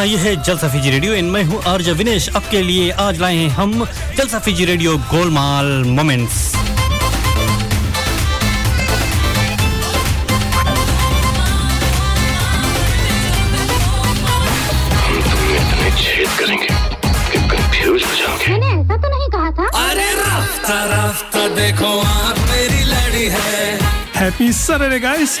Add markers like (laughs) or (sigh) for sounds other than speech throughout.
जी हाँ ये है जलसा फीजी रेडियो। इन मैं हूँ आर्ज विनेश। आपके लिए आज लाए हैं हम जलसा फीजी रेडियो गोलमाल मोमेंट्स। करेंगे कि कंफ्यूज हो जाओगे मैंने ऐसा तो नहीं कहा था। अरे रास्ता रास्ता देखो आप मेरी लड़ी है। Happy Saturday, guys!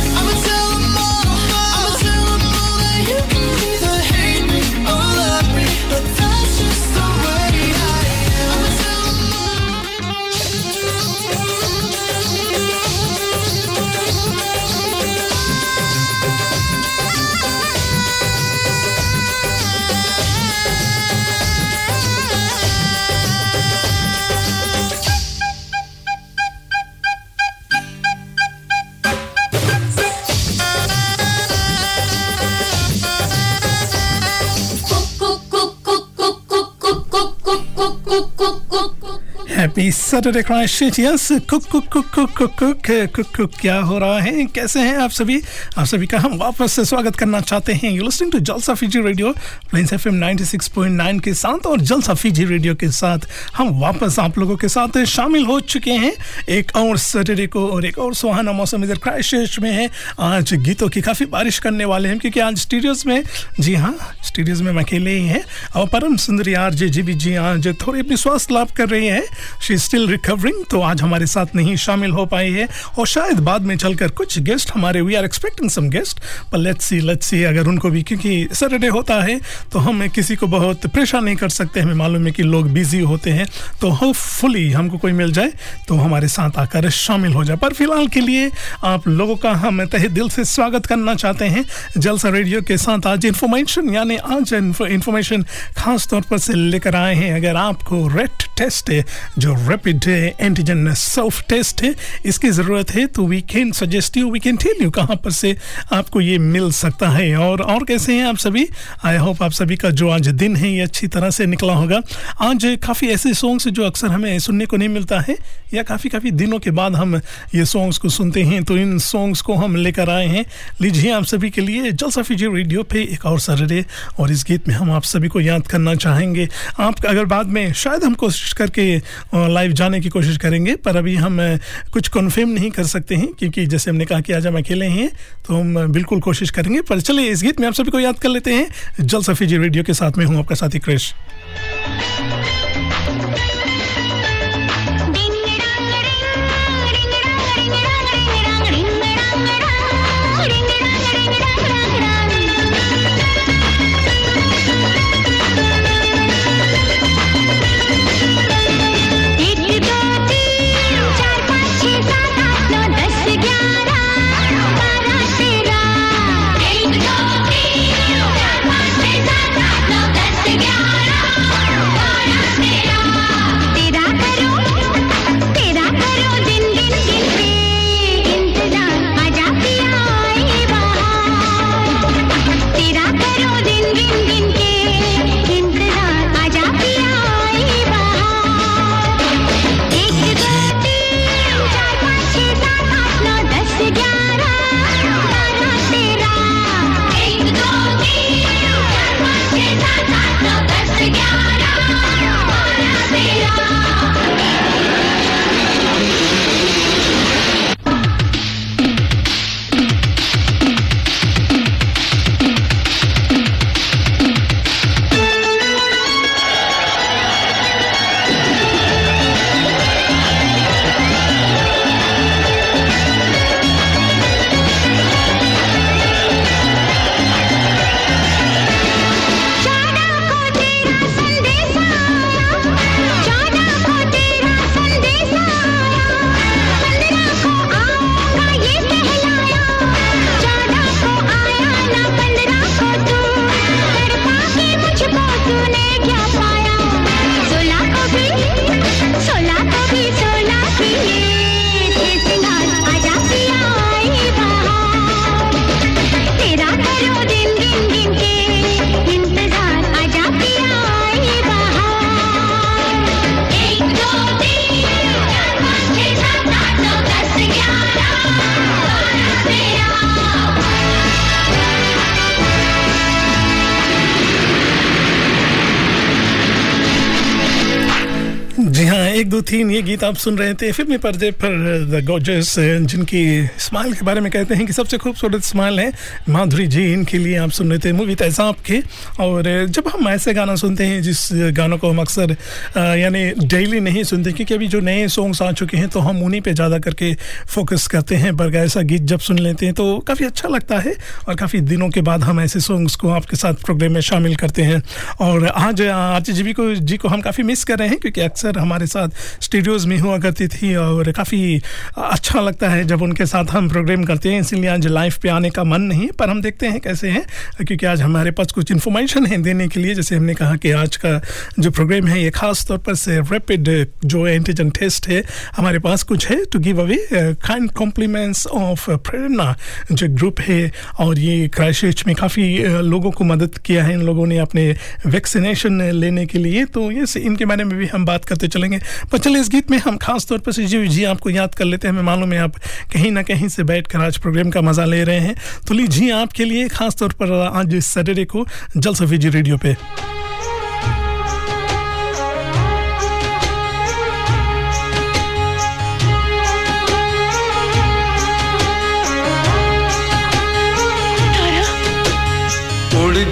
Happy Saturday, Christchurch. Yes, कुक cook cook cook cook cook cook cook क्या हो रहा है? कैसे हैं आप सभी? आप सभी का हम वापस से स्वागत करना चाहते हैं। You listening to Jalsa Fiji radio plains FM 96.9 के साथ और जलसा फीजी रेडियो के साथ हम वापस आप लोगों के साथ शामिल हो चुके हैं। एक और सैटरडे को और एक और सुहाना मौसम इधर क्राइस्टचर्च में है। आज गीतों की काफ़ी बारिश करने वाले हैं क्योंकि आज स्टूडियोज में जी हाँ स्टूडियोज में हम अकेले ही हैं। और परम सुंदरी आर जे जी बी जी आज थोड़ी अपनी स्वास्थ्य लाभ कर रही है। शी स्टिल रिकवरिंग तो आज हमारे साथ नहीं शामिल हो पाई है। और शायद बाद में चलकर कुछ गेस्ट हमारे we are expecting some guest पर लेट्स सी लेट्स सी अगर उनको भी, क्योंकि सैटरडे होता है तो हम किसी को बहुत प्रेशर नहीं कर सकते, हमें मालूम है कि लोग बिज़ी होते हैं तो होपफुली हमको कोई मिल जाए तो हमारे साथ आकर शामिल हो जाए। पर फ़िलहाल के लिए आप लोगों का हम तहे दिल से स्वागत करना चाहते हैं, जलसा रेडियो के साथ आज इन्फॉर्मेशन यानी आज इन्फॉर्मेशन खास तौर पर से लेकर आए हैं। अगर आपको रेट टेस्ट है जो रैपिड एंटीजन सेल्फ टेस्ट है, इसकी ज़रूरत है तो we can suggest you we can tell you कहाँ पर से आपको ये मिल सकता है। और और कैसे हैं आप सभी? आई होप आप सभी का जो आज दिन है, ये अच्छी तरह से निकला होगा। आज काफ़ी ऐसे सॉन्ग्स जो अक्सर हमें सुनने को नहीं मिलता है, या काफ़ी काफ़ी दिनों के बाद हम ये सॉन्ग्स को सुनते हैं तो इन सॉन्ग्स को हम लेकर आए हैं। लीजिए आप सभी के लिए जलसा फीजी रेडियो पे एक और सैटरडे और इस गीत में हम आप सभी को याद करना चाहेंगे। आप अगर बाद में शायद हम कोशिश करके लाइव जाने की कोशिश करेंगे, पर अभी हम कुछ कन्फर्म नहीं कर सकते हैं, क्योंकि जैसे हमने कहा कि आज हम अकेले हैं तो हम बिल्कुल कोशिश करेंगे। पर चलिए, इस गीत में आप सभी को याद कर लेते हैं। जल सफी जी रेडियो के साथ में हूँ, आपका साथी क्रिश। गीत आप सुन रहे थे फिल्मी पर्दे पर द गोजस जिनकी स्माइल के बारे में कहते हैं कि सबसे खूबसूरत स्माइल है माधुरी जी, इनके लिए आप सुन रहे थे मूवी तेजाब के। और जब हम ऐसे गाना सुनते हैं जिस गानों को हम अक्सर यानी डेली नहीं सुनते, क्योंकि अभी जो नए सॉन्ग्स आ चुके हैं तो हम उन्हीं पर ज़्यादा करके फोकस करते हैं। पर ऐसा गीत जब सुन लेते हैं तो काफ़ी अच्छा लगता है और काफ़ी दिनों के बाद हम ऐसे सॉन्ग्स को आपके साथ प्रोग्राम में शामिल करते हैं। और, आज आरती जी को जी को हम काफ़ी मिस कर रहे हैं, क्योंकि अक्सर हमारे साथ स्टूडियोज़ में हुआ करती थी और काफ़ी अच्छा लगता है जब उनके साथ हम प्रोग्राम करते हैं। इसलिए आज लाइव पे आने का मन नहीं पर हम देखते हैं कैसे हैं, क्योंकि आज हमारे पास कुछ इन्फॉर्मेशन है देने के लिए। जैसे हमने कहा कि आज का जो प्रोग्राम है, ये खास तौर पर से रैपिड जो एंटीजन टेस्ट है, हमारे पास कुछ है to give away kind compliments of Prerna जो ग्रुप है। और ये क्राइस्ट में काफ़ी लोगों को मदद किया है। इन लोगों ने अपने वैक्सीनेशन लेने के लिए। तो ये इनके बारे में भी हम बात करते चलेंगे। पर चले इस गीत में हम खास तौर पर श्रीजीव जी आपको याद कर लेते हैं, हमें मालूम है आप कहीं ना कहीं से बैठ कर आज प्रोग्राम का मज़ा ले रहे हैं। तो ली जी आपके लिए खास तौर पर आज इस सैटरडे को जलसफी जी रेडियो पे।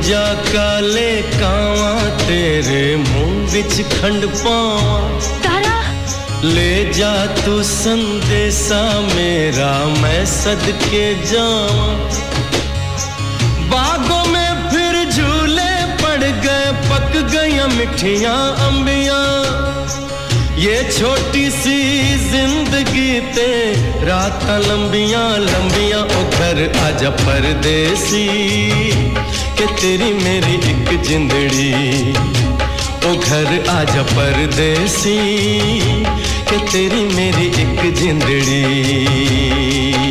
जा काले कावा, तेरे मुँह बिच खंड पावा। ले जा तू संदेशा मेरा, मैं सदके जावां बागों में फिर झूले पड़ गए, पक गई मिठिया अंबिया ये छोटी सी ज़िंदगी ते रात लंबियाँ लंबियाँ, ओ घर आजा परदेसी। के तेरी मेरी एक जिंदड़ी, ओ घर आजा परदेसी। तेरी मेरी एक जिंदड़ी।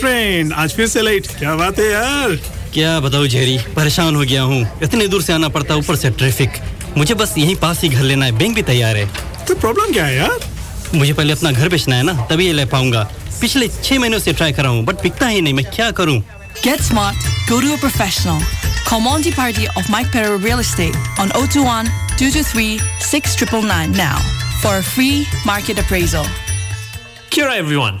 फ्रेंड आज फिर से लेट क्या बात है यार? क्या बताऊँ जेरी परेशान हो गया हूँ। इतने दूर से आना पड़ता है, ऊपर से ट्रैफ़िक मुझे बस यहीं पास ही घर लेना है बैंक भी तैयार है। तो प्रॉब्लम क्या है यार? मुझे पहले अपना घर बेचना है ना तभी ये ले पाऊँगा। पिछले छह महीनों से ट्राई कर रहा हूँ बट बिकता ही नहीं मैं क्या करूँ? Get smart, go to a professional. Call Monty Party of Mike Perro Real Estate on 021 223 6999 now for a free market appraisal. Kia ora, everyone.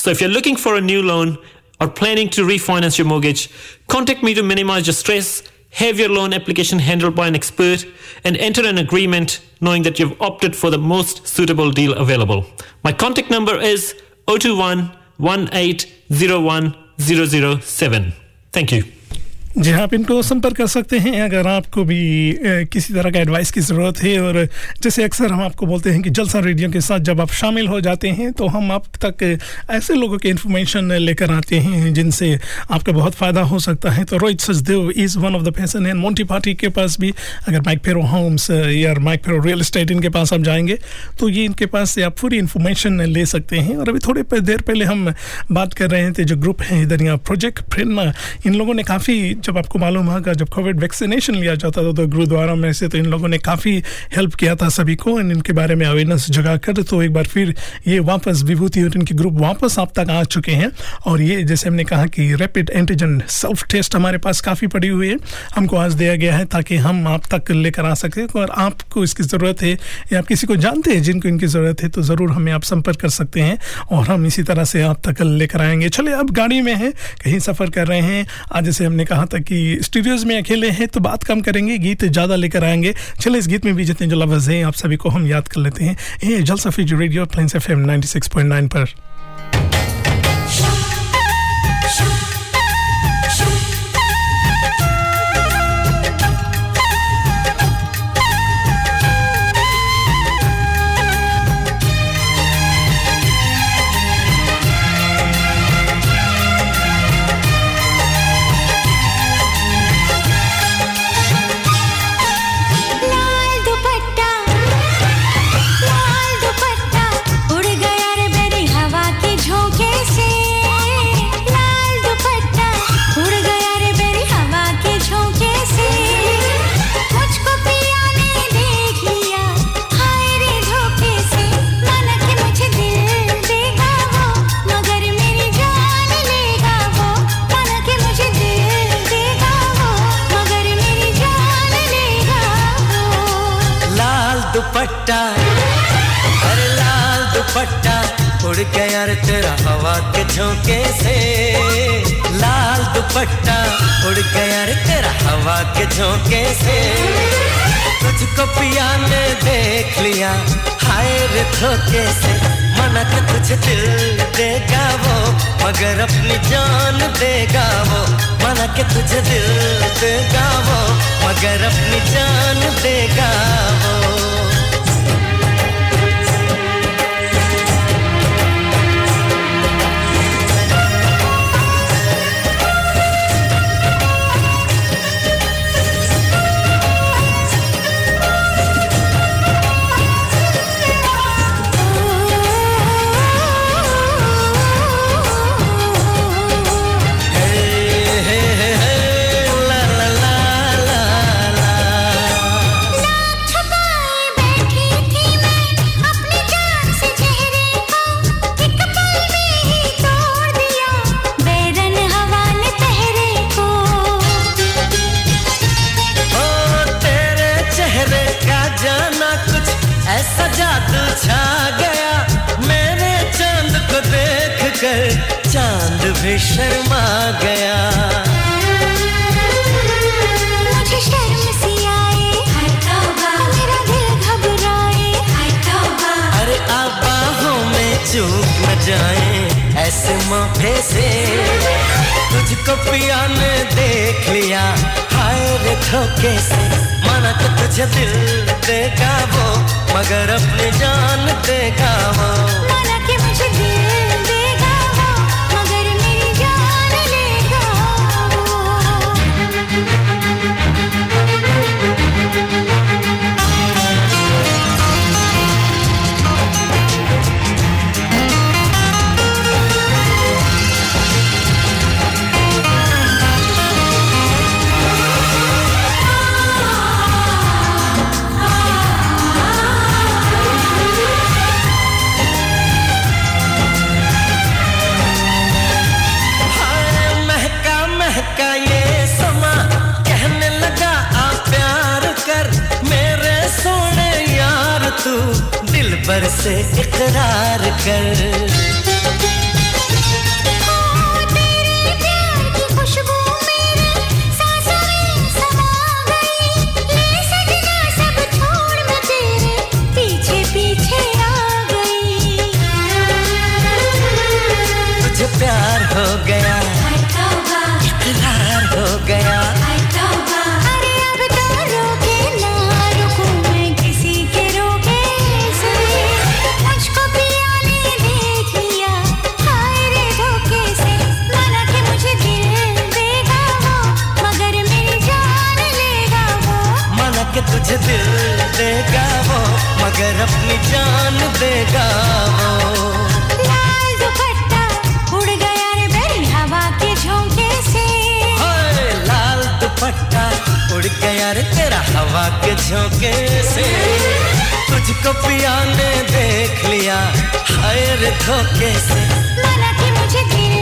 So if you're looking for a new loan or planning to refinance your mortgage, contact me to minimize your stress, have your loan application handled by an expert, and enter an agreement knowing that you've opted for the most suitable deal available. My contact number is 021 1801 007. Thank you. जी हाँ आप इनको संपर्क कर सकते हैं अगर आपको भी अ, किसी तरह का एडवाइस की ज़रूरत है और जैसे अक्सर हम आपको बोलते हैं कि जलसा रेडियो के साथ जब आप शामिल हो जाते हैं तो हम आप तक ऐसे लोगों की इन्फॉर्मेशन लेकर आते हैं जिनसे आपका बहुत फ़ायदा हो सकता है। तो Rohit Sachdev is one of the person and Monty party के पास भी अगर माइक फेरो होम्स या माइक फेरो रियल इस्टेट इनके पास आप जाएँगे तो ये इनके पास से आप पूरी इन्फॉर्मेशन ले सकते हैं। और अभी थोड़ी देर पहले हम बात कर रहे थे जो ग्रुप है इधर यहाँ प्रोजेक्ट प्रेरणा इन लोगों ने काफ़ी जब आपको मालूम होगा, जब कोविड वैक्सीनेशन लिया जाता था तो गुरुद्वारा में से तो इन लोगों ने काफ़ी हेल्प किया था सभी को and इनके बारे में अवेयरनेस जगा कर तो एक बार फिर ये वापस विभूति और इनके ग्रुप वापस आप तक आ चुके हैं। और ये जैसे हमने कहा कि रैपिड एंटीजन सेल्फ टेस्ट हमारे पास काफ़ी पड़ी हुई है। हमको आज दिया गया है ताकि हम आप तक लेकर आ सकें। और आपको इसकी ज़रूरत है या आप किसी को जानते हैं जिनको इनकी ज़रूरत है तो ज़रूर हमें आप संपर्क कर सकते हैं और हम इसी तरह से आप तक लेकर आएँगे। चले अब गाड़ी में हैं, कहीं सफ़र कर रहे हैं। आज जैसे हमने कहा था कि स्टूडियोज़ में अकेले हैं तो बात कम करेंगे, गीत ज़्यादा लेकर आएँगे। चले इस गीत में भी जितने जो लफ्ज़ हैं, आप सभी को हम याद कर लेते हैं। ये जल सफ़ी जो radio plains F M ninety six point nine पर। गया रे तेरा हवा के झोंके से। लाल दुपट्टा उड़ गया रे तेरा हवा के झोंके से। तुझको पिया ने देख लिया, हाय रे धोखे से। मना के तुझे दिल देगा वो, मगर अपनी जान देगा वो। मना के तुझे दिल देगा वो, मगर अपनी जान देगा वो। शर्मा गया। मुझे शर्म सी आए। मेरा दिल घबराए। हाय तौबा अरे आबाहों में चूक न जाए। ऐसे मौके से तुझको पिया ने देख लिया। हाय रे धोखे से माना तो तुझे दिल देगा वो मगर अपनी जान देगा वो। माना कि मुझे दिल तू दिल पर से इकरार कर। मगर अपनी जान देगा वो दुपट्टा उड़ गया रे हवा के झोंके से। लाल उड़ गया रे तेरा हवा के झोंके से। तुझको पिया ने देख लिया हाय रे धोखे से। माना कि मुझे दिल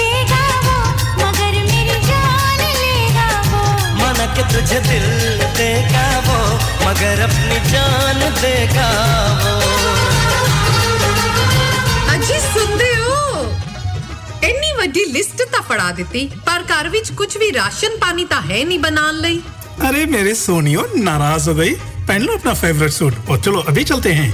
देगा वो मगर मेरी जान लेगा वो माना कि तुझे दिल देगा वो मगर अपनी जान देगा वो ਅਜੀ ਸੁਣਦੇ ਹੋ ਇੰਨੀ ਵੱਡੀ ਲਿਸਟ ਤਾਂ ਫੜਾ ਦਿੱਤੀ ਪਰ ਘਰ ਵਿੱਚ ਕੁਝ ਵੀ ਰਾਸ਼ਨ ਪਾਣੀ ਤਾਂ ਹੈ ਨਹੀਂ ਬਣਾਉਣ ਲਈ अरे मेरे सोनियो नाराज हो गई पहन लो अपना फेवरेट सूट और चलो अभी चलते हैं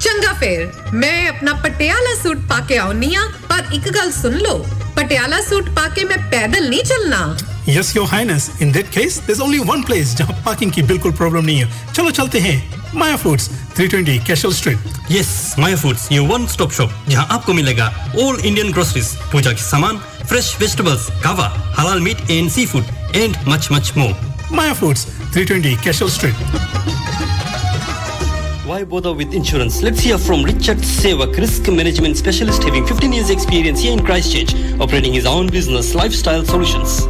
ਚੰਗਾ ਫੇਰ ਮੈਂ ਆਪਣਾ ਪਟਿਆਲਾ ਸੂਟ ਪਾ ਕੇ ਆਉਣੀ ਆ ਪਰ ਇੱਕ ਗੱਲ ਸੁਣ ਲਓ ਪਟਿਆਲਾ ਸੂਟ ਪਾ ਕੇ ਮੈਂ ਪੈਦਲ ਨਹੀਂ ਚੱਲਣਾ yes your highness in that case there's only one place जहाँ पार्किंग की बिल्कुल प्रॉब्लम नहीं है चलो चलते हैं Maya foods 320 Cashel street yes Maya foods ये वन स्टॉप शॉप जहाँ आपको मिलेगा ऑल इंडियन ग्रोसरीज पूजा के सामान फ्रेश वेजिटेबल्स कावा halal meat and sea food and much much more Maya foods 320 Cashel street Why bother with insurance? Let's hear from Richard Sevak, risk management specialist having 15 years experience here in Christchurch, operating his own business, Lifestyle Solutions.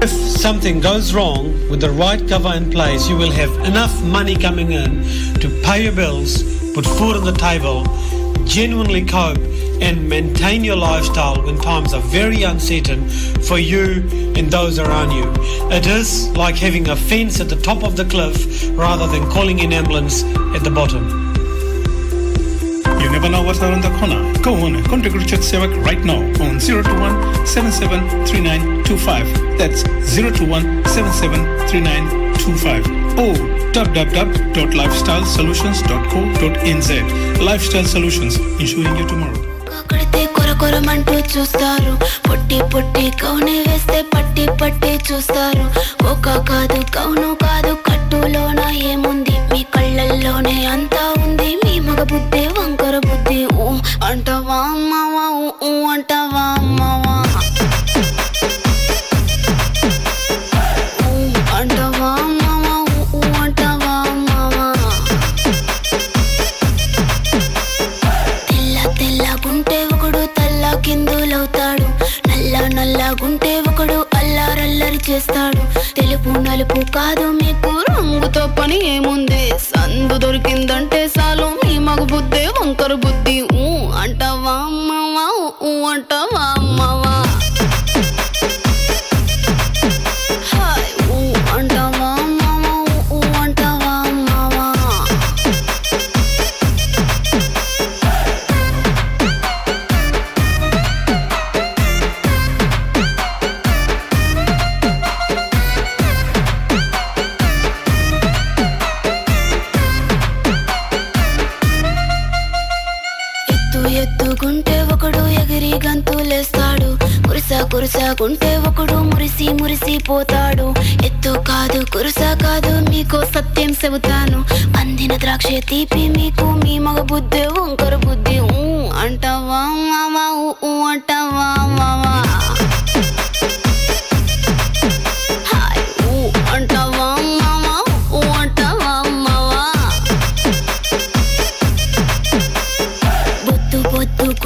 If something goes wrong with the right cover in place, you will have enough money coming in to pay your bills, put food on the table, genuinely cope, and maintain your lifestyle when times are very uncertain for you and those around you. It is like having a fence at the top of the cliff rather than calling an ambulance at the bottom You Never know what's around the corner. Go on, contact Richard Sevak right now on 021 773925. That's 021 773925. Or www.lifestylesolutions.co.nz. Lifestyle Solutions, ensuring you tomorrow. కొడితే కొర కొరమంటూ చూస్తారు పొట్టి పొట్టి కౌని వేస్తే పట్టి పట్టి చూస్తారు కోక కాదు కౌను కాదు కట్టులోన ఏముంది మీ కళ్ళల్లోనే అంతా ఉంది మీ మగ బుద్ధి వంకర బుద్ధి ఊ. అంటవా అమ్మవా తెలుపు కాదు మీకు రంగుతో పని ఏముంది? సందు దొరికిందంటే చాలు మీ మగ బుద్ధి వంకర బుద్ధి. ఊ అంటావా అమ్మవా ఊ అంటావా అమ్మవా. సత్యం చెబుతాను. పందిన ద్రాక్ష తీపి మీకు మీ మగ బుద్ధి వంకర బుద్ధి అంటావా అంటావా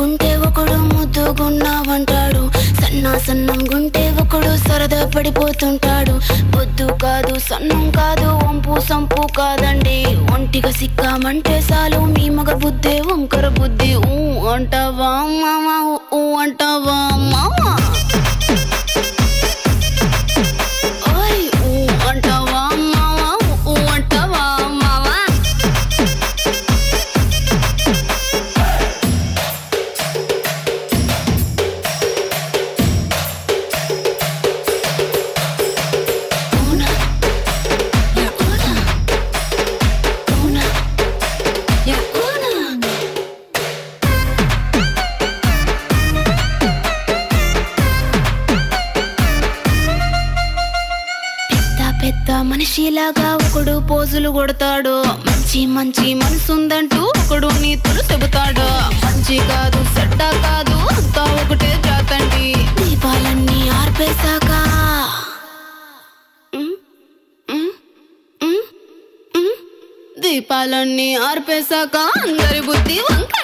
గుంటే ఒకడు ముద్దుగున్నావంటాడు. సన్నా సన్నం గుంటే ఒకడు సరదా పడిపోతుంటాడు. బొద్దు కాదు సన్నం కాదు వంపు సంపు కాదండి. ఒంటిగా సిక్కామంటే చాలు మీ మగ బుద్ధే వంకర బుద్ధి. ఊ అంటావా మామా ఊ అంటావా మామా? మనిషిలాగా ఒకడు పోజులు కొడతాడు. మంచి మంచి మనసుందంటూ ఒకడు నీతులు చెబుతాడు. మంచి కాదు చెడ్డ కాదు అంతా ఒకటే జాతండి. దీపాలన్నీ ఆర్పేశాక. దీపాలన్నీ ఆర్పేశాక అందరి బుద్ధి వంకర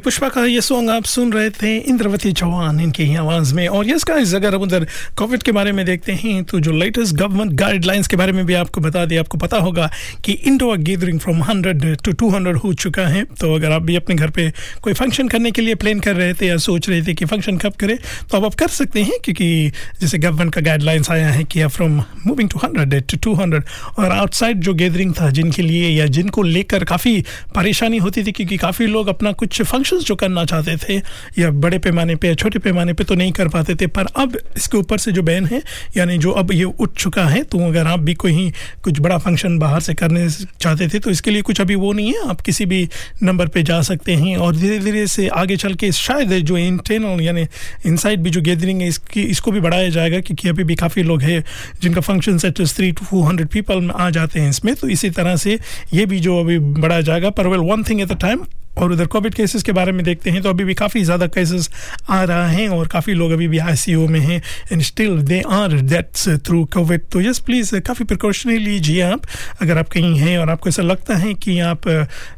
पुष्पा का ये सॉन्ग आप सुन रहे थे इंद्रवती चौहान, इनकी ही आवाज़ में। और यस गाइस अगर हम उधर कोविड के बारे में देखते हैं तो जो लेटेस्ट गवर्नमेंट गाइडलाइंस के बारे में भी आपको बता दें, आपको पता होगा कि इंडोर गैदरिंग फ्रॉम 100 टू 200 हो चुका है। तो अगर आप भी अपने घर पर कोई फ़ंक्शन करने के लिए प्लान कर रहे थे या सोच रहे थे कि फ़ंक्शन कब करें तो अब आप कर सकते हैं, क्योंकि जैसे गवर्नमेंट का गाइडलाइंस आया है कि from moving to hundred to two hundred और आउटसाइड जो गैदरिंग था जिनके लिए या जिनको लेकर काफ़ी परेशानी होती थी, क्योंकि काफ़ी लोग अपना कुछ फ़ंक्शंस जो करना चाहते थे, या बड़े पैमाने पे या छोटे पैमाने पे तो नहीं कर पाते थे, पर अब इसके ऊपर से जो बैन है, यानी जो अब ये उठ चुका है तो अगर आप भी कोई कुछ बड़ा फ़ंक्शन बाहर से करने चाहते थे तो इसके लिए कुछ अभी वो नहीं है, आप किसी भी नंबर पर जा सकते हैं, और धीरे धीरे से आगे चल के शायद जो इंटरनल यानी इनसाइड भी जो गैदरिंग है, इसकी, इसको भी बढ़ाया जाएगा, क्योंकि अभी भी काफ़ी लोग हैं, जिनका function set three two four hundred people आ जाते हैं इसमें तो इसी तरह से ये भी जो अभी बढ़ाया जाएगा, पर well one thing at the time और उधर कोविड केसेस के बारे में देखते हैं तो अभी भी काफ़ी ज़्यादा केसेस आ रहा हैं और काफ़ी लोग अभी भी आईसीयू में हैं and still they are deaths through COVID तो यस प्लीज़ काफ़ी प्रिकॉशनरी लीजिए आप, अगर आप कहीं हैं और आपको ऐसा लगता है कि आप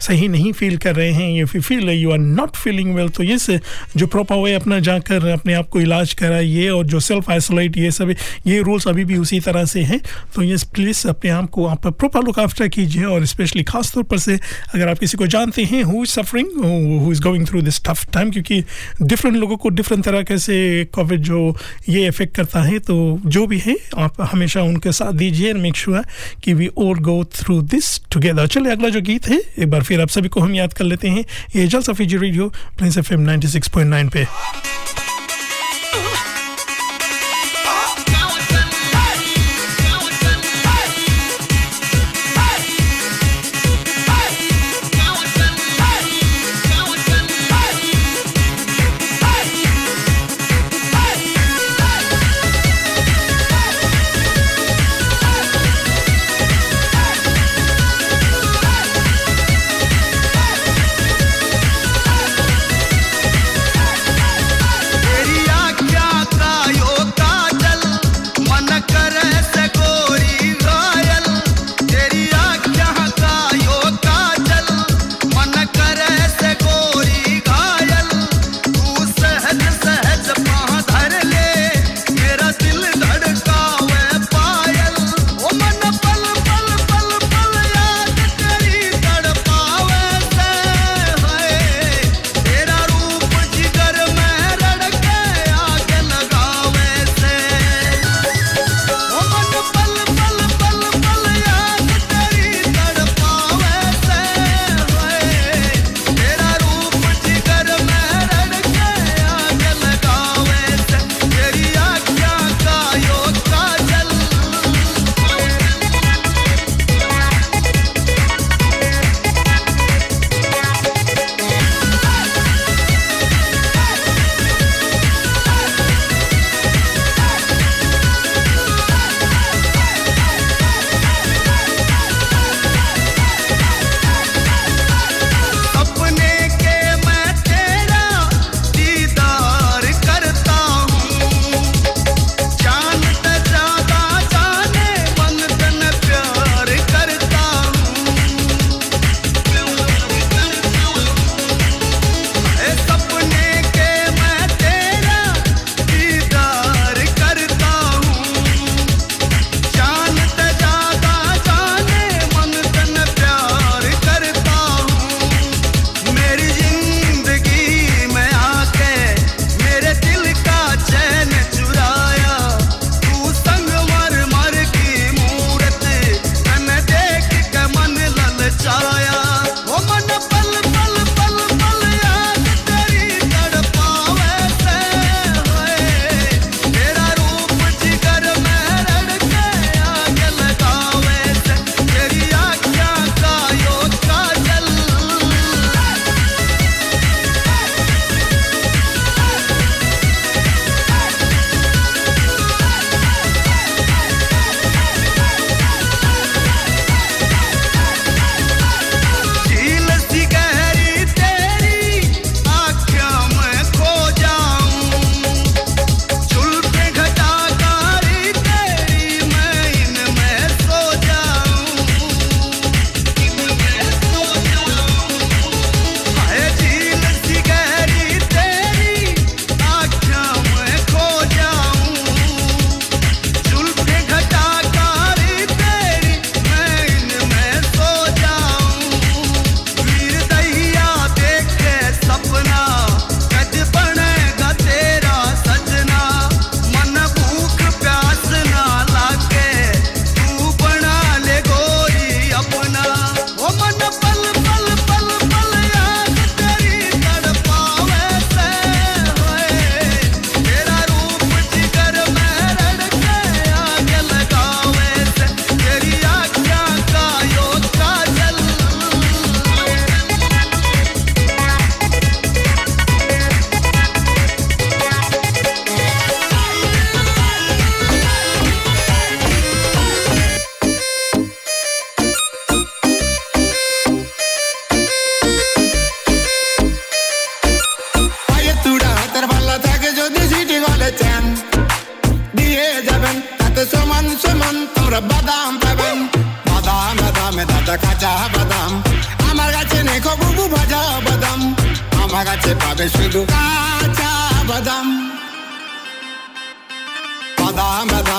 सही नहीं फील कर रहे हैं या फिर feel you are not feeling well तो यस जो प्रॉपर वे अपना जाकर अपने आप को इलाज कराइए और जो सेल्फ आइसोलेट ये सब, ये रूल्स अभी भी उसी तरह से हैं। तो यस प्लीज़ अपने आप को आप प्रॉपर लुक आफ्टर कीजिए और स्पेशली खास तौर पर से अगर आप किसी को जानते हैं who suffering who is going through this tough time क्योंकि डिफरेंट लोगों को डिफरेंट तरह से कोविड जो ये इफ़ेक्ट करता है तो जो भी है, आप हमेशा उनके साथ दीजिए एंड मेक श्योर कि we all go through this together चलिए, अगला जो गीत है, एक बार फिर आप सभी को हम याद कर लेते हैं। ये जल सफीजी रेडियो प्रिंस एफ़ एम पे।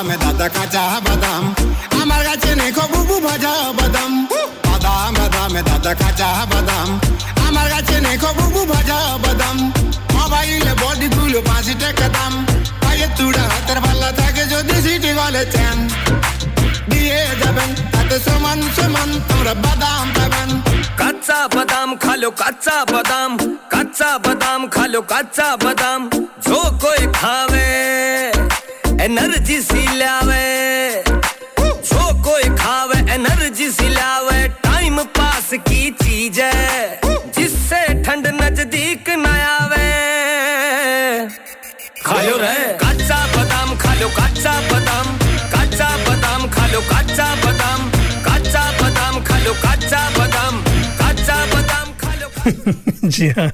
বাদাম বাদাম দাদা কাঁচা বাদাম আমার কাছে নেই বুবু ভাজা বাদাম বাদাম বাদাম দাদা কাঁচা বাদাম আমার কাছে নেই বুবু ভাজা বাদাম মোবাইলে বডি গুলো পাঁচি টাকা দাম পায়ে তুড়া হাতের পাল্লা থাকে যদি সিটি গলে চেন দিয়ে যাবেন তাতে সমান সমান তোমরা বাদাম পাবেন कच्चा बादाम खा लो कच्चा बादाम कच्चा बादाम खा लो कच्चा बादाम जो कोई खावे एनर्जी सी लावे। जो कोई खावे एनर्जी सी लावे। टाइम पास की चीज़ है, जिससे ठंड नज़दीक न आवे। खा लो रे। कच्चा बादाम खा लो कच्चा बादाम। कच्चा बादाम खा लो कच्चा बादाम। कच्चा बादाम खा लो कच्चा बादाम। कच्चा बादाम खा लो (laughs) जी हाँ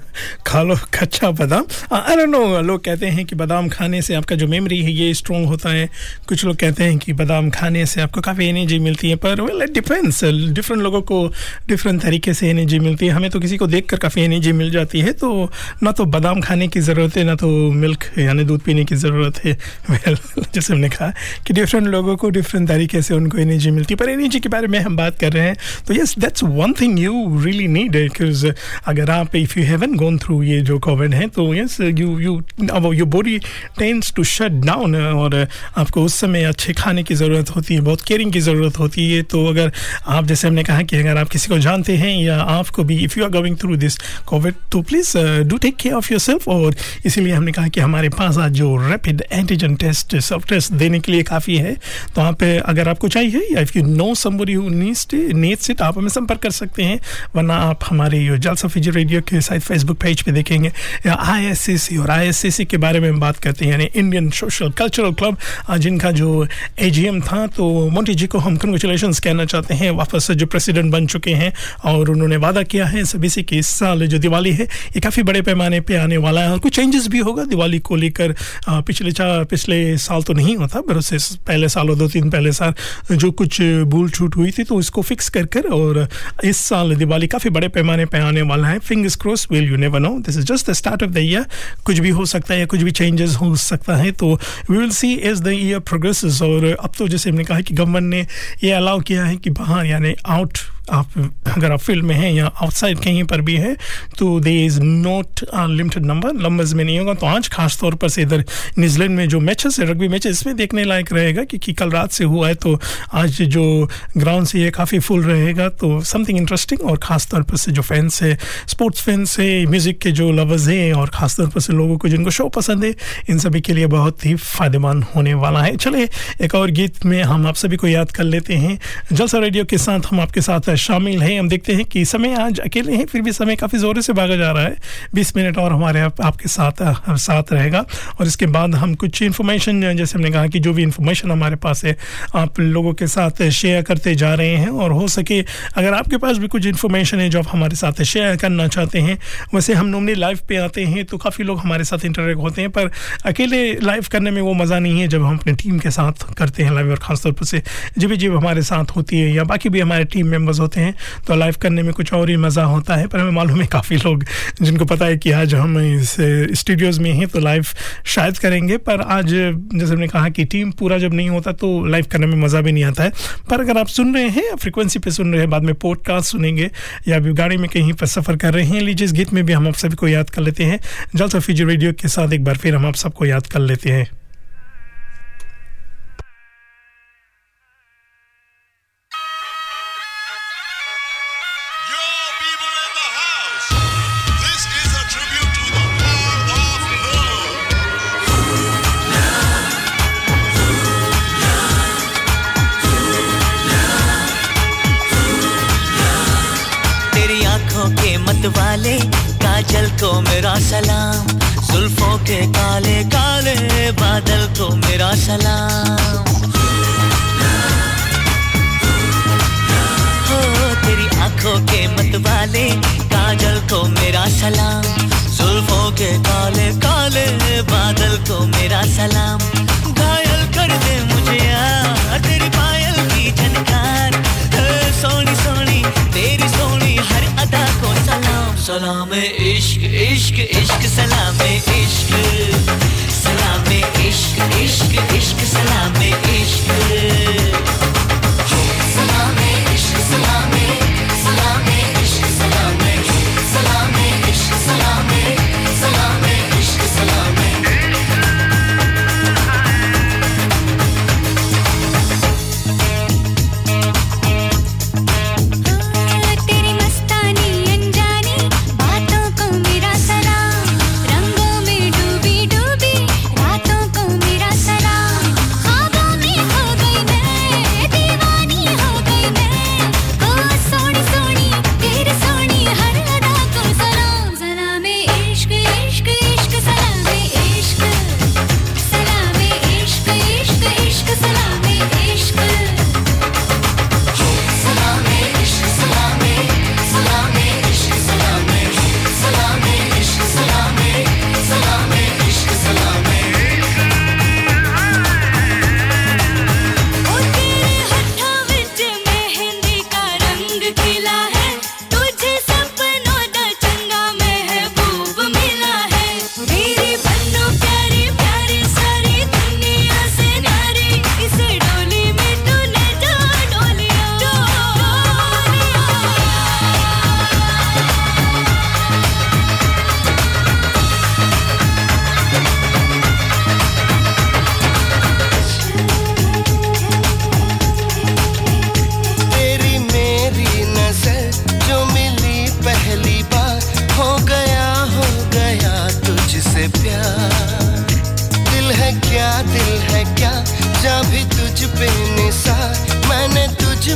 खा लो, कच्चा बादाम। आई डोंट नो लोग कहते हैं कि बादाम खाने से आपका जो मेमोरी है ये स्ट्रॉन्ग होता है। कुछ लोग कहते हैं कि बादाम खाने से आपको काफ़ी एनर्जी मिलती है, पर वेल इट डिपेंड्स डिफरेंट लोगों को डिफरेंट तरीके से एनर्जी मिलती है। हमें तो किसी को देखकर काफ़ी एनर्जी मिल जाती है तो ना तो बादाम खाने की ज़रूरत है, ना तो मिल्क यानी दूध पीने की ज़रूरत है। वेल (laughs) जैसे हमने कहा कि डिफरेंट लोगों को डिफरेंट तरीके से उनको एनर्जी मिलती है, पर एनर्जी के बारे में हम बात कर रहे हैं। तो yes that's one thing you really need because अगर आप if you haven't gone through ये जो कोविड है तो yes you you your body tends to shut down और आपको उस समय अच्छे खाने की ज़रूरत होती है, बहुत केयरिंग की ज़रूरत होती है। तो अगर आप, जैसे हमने कहा कि अगर आप किसी को जानते हैं या आपको भी if you are going through this COVID तो please do take care of your self और इसीलिए हमने कहा कि हमारे पास आज जो रैपिड एंटीजन टेस्ट सब टेस्ट देने के लिए काफ़ी है। तो आप अगर आपको चाहिए, या if you know somebody who needs it आप हमें संपर्क कर सकते हैं। वरना आप हमारे ये जलसा फिजी रेडियो के साइड फेसबुक पेज पे देखेंगे। आई और आई के बारे में हम बात करते हैं, यानी इंडियन सोशल कल्चरल क्लब जिनका जो एजीएम था तो मोंटी जी को हम कंग्रेचुलेशन कहना चाहते हैं। वापस जो प्रेसिडेंट बन चुके हैं और उन्होंने वादा किया है सभी से कि इस साल जो दिवाली है, ये काफ़ी बड़े पैमाने पर आने वाला है। और कुछ चेंजेस भी होगा दिवाली को लेकर। पिछले चार, पिछले साल तो नहीं होता पर उससे पहले साल और दो तीन पहले साल जो कुछ भूल छूट हुई थी तो उसको फिक्स कर कर और इस साल दिवाली काफ़ी बड़े पैमाने पे आने वाला है। Fingers cross will you never know this is just the start of the year कुछ भी हो सकता है कुछ भी चेंजेस हो सकता है तो we will see as the year progresses और अब तो जैसे हमने कहा कि गवर्नमेंट ने ये अलाउ किया है कि बाहर, यानी आउट आप अगर आप फ़ील्ड में हैं या आउटसाइड कहीं पर भी है तो they is not limited number numbers में नहीं होगा। तो आज खास तौर पर से इधर न्यूजीलैंड में जो मैचेस है रग्बी मैचेस इसमें देखने लायक रहेगा क्योंकि कल रात से हुआ है तो आज जो ग्राउंड से ये काफ़ी फुल रहेगा। तो समथिंग इंटरेस्टिंग और ख़ास तौर पर से जो फैंस है स्पोर्ट्स फैंस है म्यूज़िक के जो लवर्स हैं और ख़ास तौर पर से लोगों को जिनको शो पसंद है, इन सभी के लिए बहुत ही फ़ायदेमंद होने वाला है। चले एक और गीत में हम आप सभी को याद कर लेते हैं। जलसा रेडियो के साथ हम आपके साथ शामिल हैं। हम देखते हैं कि समय आज अकेले हैं फिर भी समय काफ़ी ज़ोरों से भागा जा रहा है। बीस मिनट और हमारे आप, आपके साथ अ, साथ रहेगा। और इसके बाद हम कुछ इन्फॉर्मेशन जैसे हमने कहा कि जो भी इन्फॉर्मेशन हमारे पास है आप लोगों के साथ शेयर करते जा रहे हैं। और हो सके अगर आपके पास भी कुछ इन्फॉर्मेशन है जो आप हमारे साथ शेयर करना चाहते हैं वैसे हम नॉर्मली लाइव पे आते हैं तो काफ़ी लोग हमारे साथ इंटरेक्ट होते हैं पर अकेले लाइव करने में वो मज़ा नहीं है जब हम अपने टीम के साथ करते हैं लाइव और ख़ासतौर पर से जब भी जब हमारे साथ होती है या बाकी भी हमारे टीम होते हैं तो लाइव करने में कुछ और ही मज़ा होता है, पर हमें मालूम है काफ़ी लोग, जिनको पता है कि आज हम इस स्टूडियोज़ में हैं तो लाइव शायद करेंगे, पर आज जैसे हमने कहा कि टीम पूरा जब नहीं होता तो लाइव करने में मज़ा भी नहीं आता है। पर अगर आप सुन रहे हैं फ्रिक्वेंसी पर सुन रहे हैं, बाद में पॉडकास्ट सुनेंगे, या अभी गाड़ी में कहीं पर सफ़र कर रहे हैं, लीजिए इस गीत में भी हम आप सभी को याद कर लेते हैं। जलसा फिजी रेडियो के साथ एक बार फिर हम आप सबको याद कर लेते हैं। चल को मेरा सलाम, जुल्फों के काले काले बादल को मेरा सलाम। हो, तेरी आँखों के मतवाले काजल को मेरा सलाम, जुल्फों के काले काले बादल को मेरा सलाम। घायल कर दे मुझे यार, तेरी पायल की झनकार। सोनी सोनी, तेरी सोनी हर अदा को सलाम। सलाम इश्क इश्क इश्क सलाम इश्क सलाम इश्क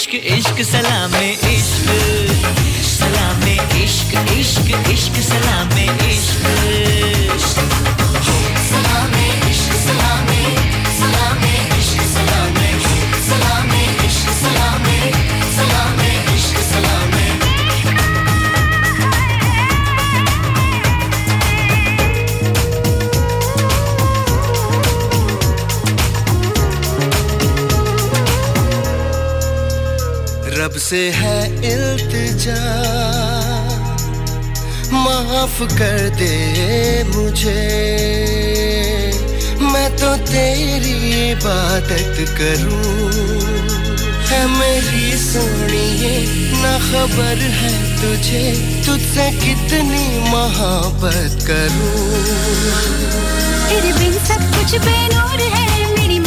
इश्क इश्क सलामे माफ़ कर दे मुझे। मैं तो तेरी इबादत करूँ। है मेरी सोनिए ना खबर है तुझे। तुझसे कितनी मोहब्बत करूँ। तेरे बिन सब कुछ बेनूर है, मेरी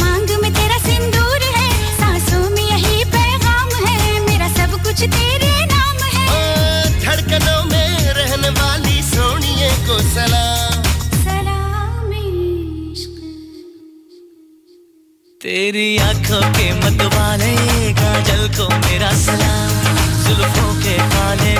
को सलाम। तेरी आँखों के मतवाले गाजल को मेरा सलाम। जुल्फों के पाले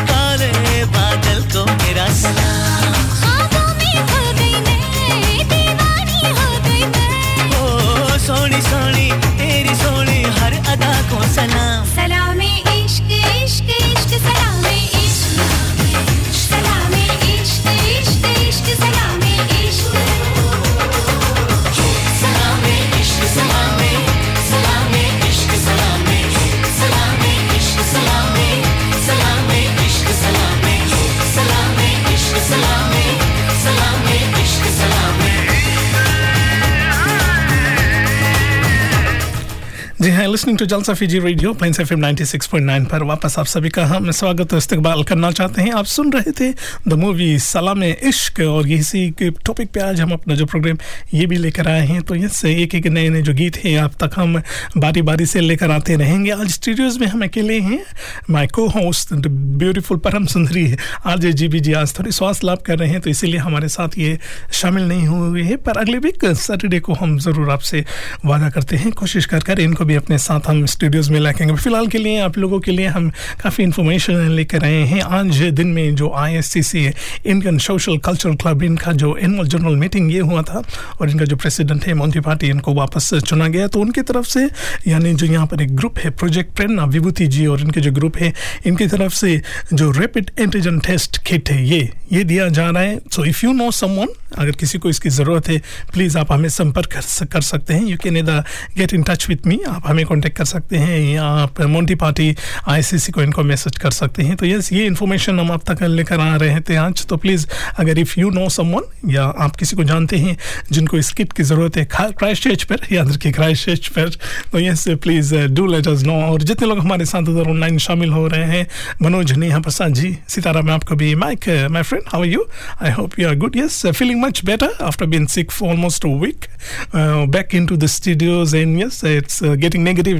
to Jalsa Fiji radio plains F 96.9 पर वापस आप सभी का हम स्वागत और इस्तकबाल करना चाहते हैं। आप सुन रहे थे द मूवी सलाम इश्क और इसी के टॉपिक पे आज हम अपना जो प्रोग्राम ये भी लेकर आए हैं। तो यस एक एक नए नए जो गीत हैं, आप तक हम बारी बारी से लेकर आते रहेंगे। आज स्टूडियोज में हम अकेले हैं। माई को होस्ट ब्यूटीफुल परम सुंदरी है। आज जी बी जी आज थोड़ी स्वास्थ्य लाभ कर रहे हैं तो इसीलिए हमारे साथ ये शामिल नहीं हुए हैं। पर अगले वीक सैटरडे को हम ज़रूर आपसे वादा करते हैं। कोशिश कर कर इनको भी अपने साथ हम स्टूडियोज़ में रखेंगे फ़िलहाल के लिए आप लोगों के लिए हम काफ़ी इन्फॉर्मेशन लेकर आए हैं। आज दिन में जो I S C C Indian social cultural club इनका जो एनुअल जनरल मीटिंग ये हुआ था और इनका जो प्रेसिडेंट है मोन्टी पार्टी इनको वापस चुना गया। तो उनकी तरफ़ से यानी जो यहाँ पर एक ग्रुप है प्रोजेक्ट प्रेरणा विभूति जी और इनके जो ग्रुप है इनकी तरफ़ से जो रैपिड एंटीजन टेस्ट किट है ये ये दिया जा रहा है। So if you know someone अगर किसी को इसकी ज़रूरत है प्लीज़ आप हमें संपर्क कर, सकते हैं। You can either get in touch with me आप हमें कांटेक्ट कर सकते हैं या आप मोन्टी पार्टी आईसीसी को इनको मैसेज कर सकते हैं। तो यस ये इन्फॉर्मेशन हम आप तक लेकर आ रहे थे आज। तो प्लीज़ अगर इफ़ यू नो समवन या आप किसी को जानते हैं जिनको इस किट की ज़रूरत है क्राइस्ट चर्च पर याद रखिए क्राइस्ट चर्च पर तो yes please do let us know और जितने लोग हमारे साथ उधर ऑनलाइन शामिल हो रहे हैं मनोज नेहा प्रसाद जी सीताराम आपको भी Mike my friend how you I hope you are good yes feeling much better after been sick for almost a week. Uh, back into the studios, and yes, it's uh,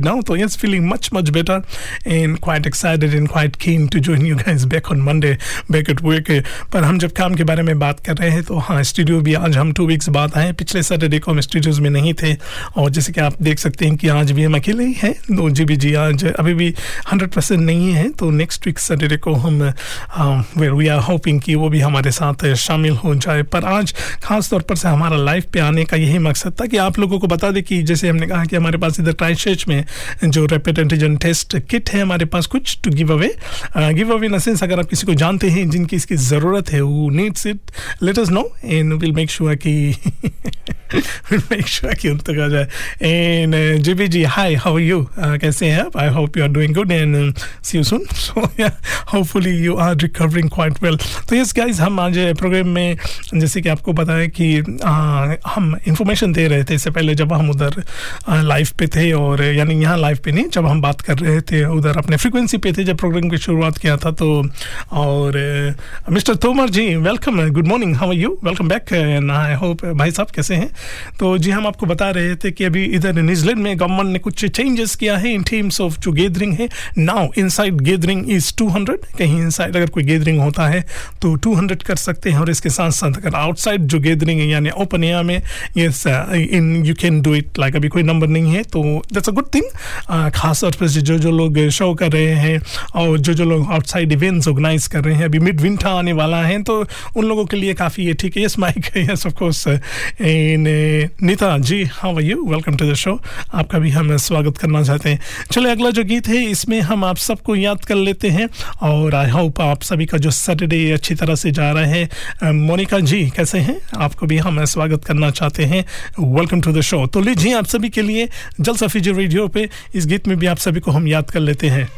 now. So yes, feeling much much better, and quite excited and quite keen to join you guys back on Monday, back at work. पर हम जब काम के बारे में बात कर रहे हैं तो हाँ स्टूडियो भी आज हम टू वीक्स बाद आए पिछले सैटरडे को हम स्टूडियोज में नहीं थे और जैसे कि आप देख सकते हैं कि आज भी हम अकेले ही हैं दो जी बी जी आज अभी भी हंड्रेड परसेंट नहीं है तो नेक्स्ट वीक सैटरडे को हम वेर वी आर होपिंग कि वो भी हमारे साथ शामिल हो जाए पर आज खास तौर पर से हमारा लाइव पे आने का यही मकसद था कि आप लोगों को बता दें कि जैसे हमने कहा कि हमारे पास इधर क्राइस्ट में जो रैपिड एंटीजन टेस्ट किट है हमारे पास कुछ to give away give away in sense अगर आप किसी को जानते हैं जिनकी इसकी ज़रूरत है वो needs it let us know and will make sure कि (laughs) मेक श्योर कि उन तक आ जाए। And G B G how you कैसे हैं आप? I hope you are doing good and see you soon so hopefully you are recovering quite well तो यस गाइज़ हम आज प्रोग्राम में जैसे कि आपको पता है कि आ, हम इंफॉर्मेशन दे रहे थे इससे पहले जब हम उधर लाइव पे थे और यानी यहाँ लाइव पे नहीं, जब हम बात कर रहे थे उधर, अपने फ्रीक्वेंसी पे थे जब प्रोग्राम की शुरुआत किया था तो और mister Tomar ji welcome good morning how are you welcome back and I hope भाई साहब कैसे हैं? तो जी, हम आपको बता रहे थे कि अभी इधर न्यूजीलैंड में गवर्नमेंट ने कुछ चेंजेस किया है इन टर्म्स ऑफ़ जो गैदरिंग है नाउ इनसाइड गैदरिंग इज़ 200 कहीं इनसाइड अगर कोई गैदरिंग होता है तो 200 कर सकते हैं, और इसके साथ साथ अगर आउटसाइड जो गैदरिंग है, यानी ओपन एयर में yes in you can do it like अभी कोई नंबर नहीं है तो दैट्स अ गुड थिंग खास तौर पर जो जो लोग शो कर रहे हैं और जो जो लोग आउटसाइड इवेंट्स ऑर्गेनाइज कर रहे हैं, अभी मिड विंटर आने वाला है तो उन लोगों के लिए काफ़ी ये ठीक है। Yes Mike yes of course in Neeta ji how are you welcome to the show आपका भी हम स्वागत करना चाहते हैं। चलिए, अगला जो गीत है, इसमें हम आप सबको याद कर लेते हैं। और आई होप आप सभी का जो सैटरडे अच्छी तरह से जा रहा है। मोनिका जी, कैसे हैं? आपको भी हम स्वागत करना चाहते हैं। वेलकम टू द शो तो लीजिए आप सभी के लिए जल सफी सफीजी रेडियो पे इस गीत में भी आप सभी को हम याद कर लेते हैं।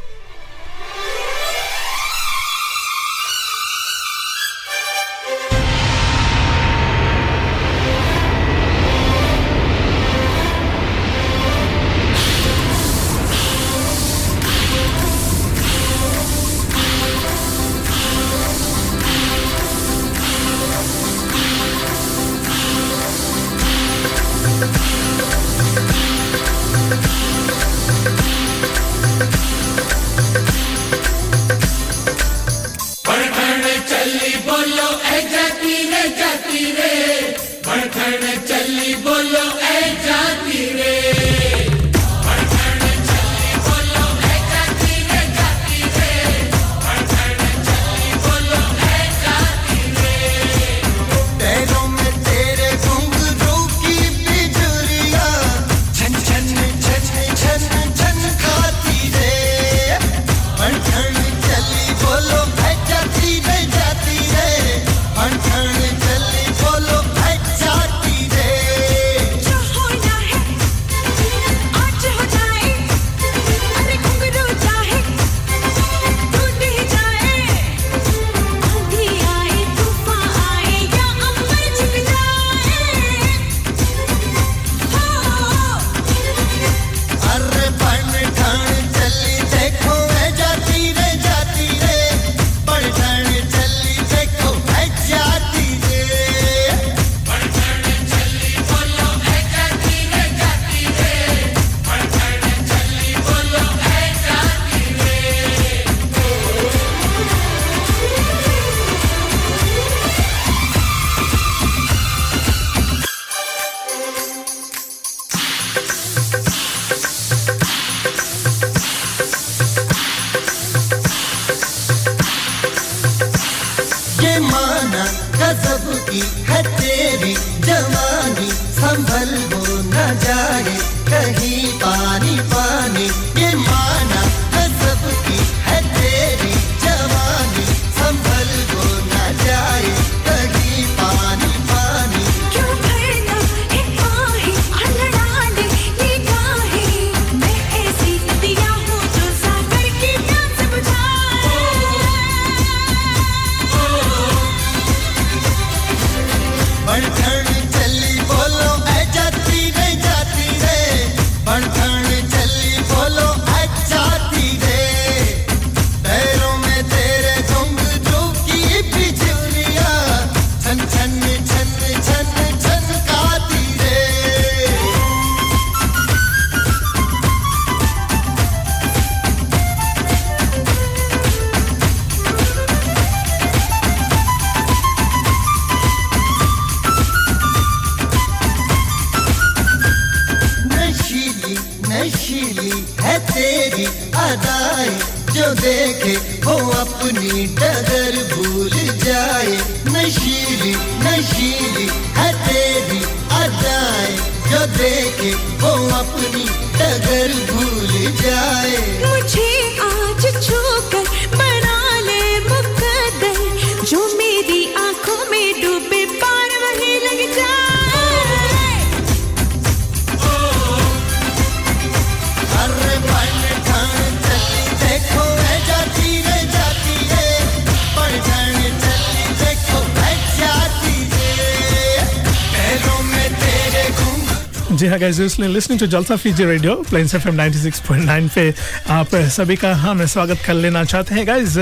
हाँ guys listening listening to Jalsa Fiji radio Plains FM 96.9 पे आप सभी का हम स्वागत कर लेना चाहते हैं गाइस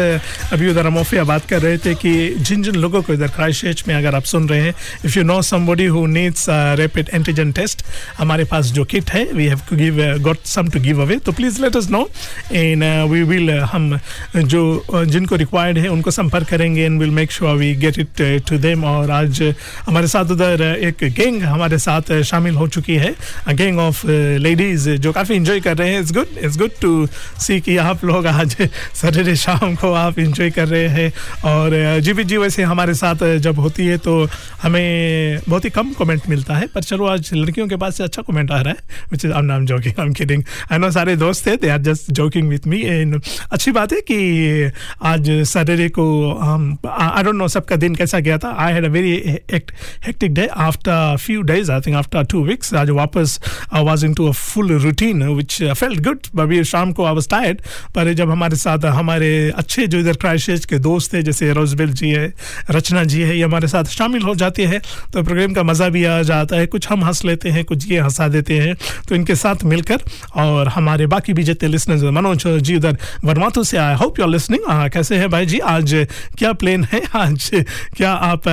अभी उधर हम ओफिया बात कर रहे थे कि जिन जिन लोगों को इधर क्राइस्ट में अगर आप सुन रहे हैं if you know somebody who needs rapid antigen test हमारे पास जो किट है we have to give got some to give away तो please let us know in we will हम जो uh, जिनको रिक्वायर्ड है उनको संपर्क करेंगे and will make sure we get it to them और आज हमारे साथ उधर एक गैंग हमारे साथ uh, शामिल हो चुकी है। गैंग ऑफ़ लेडीज़ जो काफ़ी इंजॉय कर रहे हैं। It's good it's good to see कि आप लोग आज सैटरडे शाम को आप इंजॉय कर रहे हैं। और जी बी जी वैसे हमारे साथ जब होती है तो हमें बहुत ही कम कमेंट मिलता है। पर चलो आज लड़कियों के पास से अच्छा कमेंट आ रहा है which is I am joking I am kidding I know सारे दोस्त थे they are just joking with me and अच्छी बात है कि आज सैटरडे को हम आई डोंट नो सबका दिन कैसा गया था। I had a very hectic day after few days I think after two weeks आज वापस I was into a full routine which felt good अभी शाम को आई वाज टायर्ड पर जब हमारे साथ, हमारे अच्छे जो इधर क्राइस्ट के दोस्त थे, जैसे रोजबेल जी है, रचना जी है, ये हमारे साथ शामिल हो जाते हैं तो प्रोग्राम का मज़ा भी आ जाता है। कुछ हम हंस लेते हैं, कुछ ये हंसा देते हैं तो इनके साथ मिलकर और हमारे बाकी भी जितने लिसनर्स मनोज जी उधर वर्मातु से आए होप यू आर लिसनिंग कैसे हैं भाई जी? आज क्या प्लान है? आज क्या आप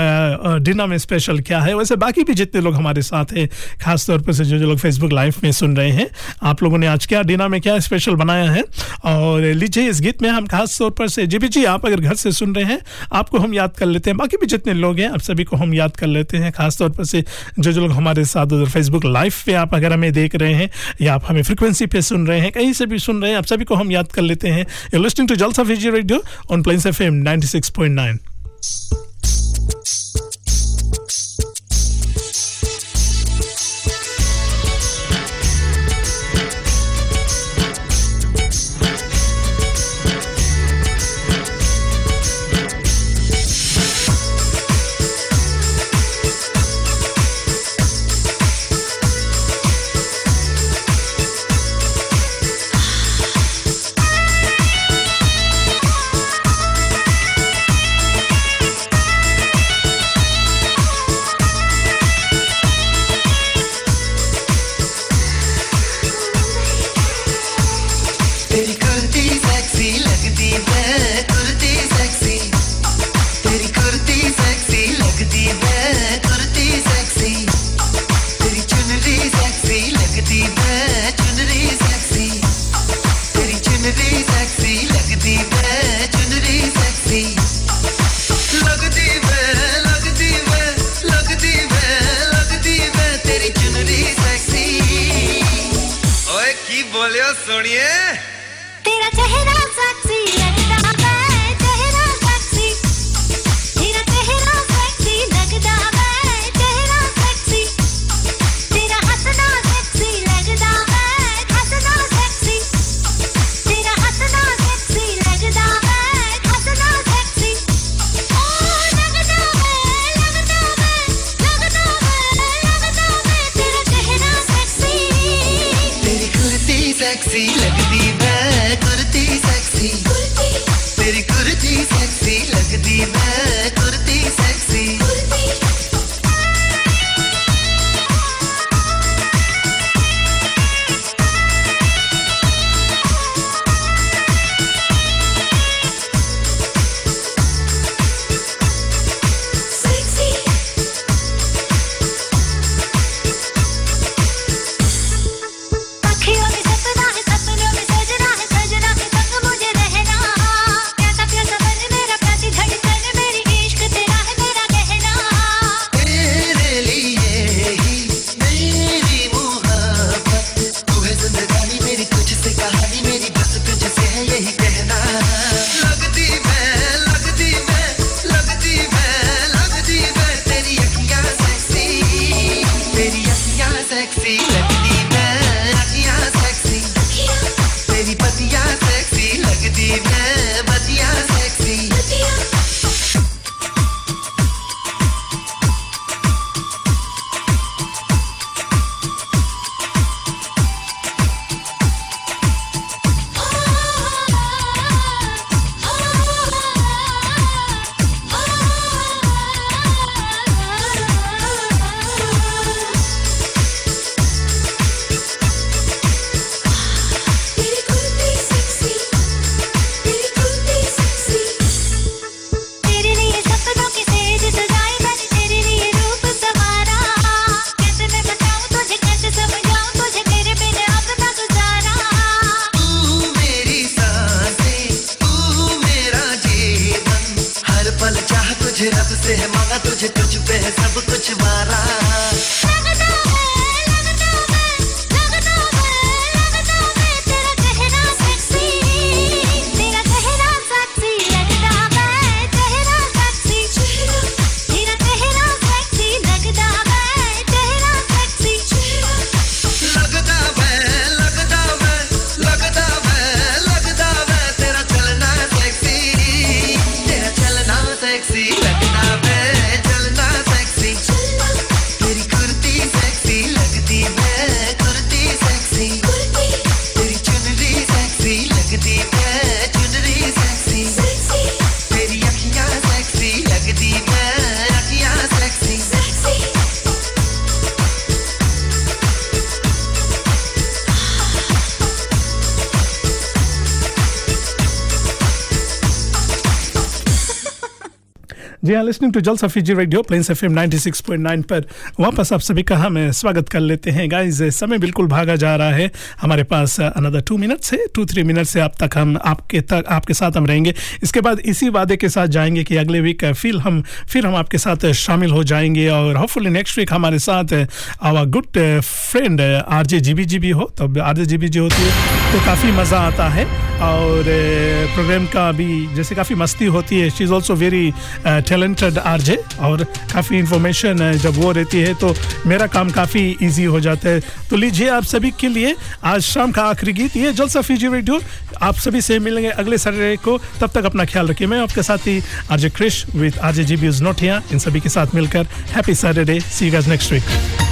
डिनर में स्पेशल क्या है? वैसे बाकी भी जितने लोग हमारे साथ हैं खास तौर पर से जो जो लोग फेसबुक लाइव में सुन रहे हैं, आप लोगों ने आज क्या डिनर में क्या स्पेशल बनाया है? और लीजिए इस गीत में हम खास तौर पर से जी जी, आप अगर घर से सुन रहे हैं, आपको हम याद कर लेते हैं। बाकी भी जितने लोग हैं, आप सभी को हम याद कर लेते हैं। खास तौर पर से जो जो लोग हमारे साथ उधर फेसबुक लाइव पे आप अगर हमें देख रहे हैं, या आप हमें फ्रिक्वेंसी पे सुन रहे हैं, कहीं से भी सुन रहे हैं, आप सभी को हम याद कर लेते हैं। Listening to Jalsa radio on Plains F M 96.9 तेरी Nicodemus. जी हाँ listening to Jalsa Fiji radio Plains FM 96.9 पर वापस आप सभी का हम स्वागत कर लेते हैं। गाइज़ समय बिल्कुल भागा जा रहा है। हमारे पास अनदर टू मिनट से टू थ्री मिनट से अब तक हम आपके तक, आपके साथ हम रहेंगे। इसके बाद इसी वादे के साथ जाएँगे कि अगले वीक फिर हम फिर हम आपके साथ शामिल हो जाएँगे और होपफुली नेक्स्ट वीक हमारे साथ our good friend R J G B G भी हो। तो आर जे जी बी जी होती है तो काफ़ी मज़ा आता है। और प्रोग्राम का भी जैसे काफ़ी मस्ती होती है। She is also very talented RJ और काफ़ी इन्फॉर्मेशन जब वो रहती है तो मेरा काम काफ़ी ईजी हो जाता है। तो लीजिए आप सभी के लिए आज शाम का आखिरी गीत, ये जलसा फीजी रेडियो। आप सभी से मिलेंगे अगले सैटरडे को। तब तक अपना ख्याल रखिए। मैं आपके साथ ही RJ Krish with RJ G B is not here इन सभी के साथ मिलकर। हैप्पी सैटरडे सी गज नेक्स्ट वीक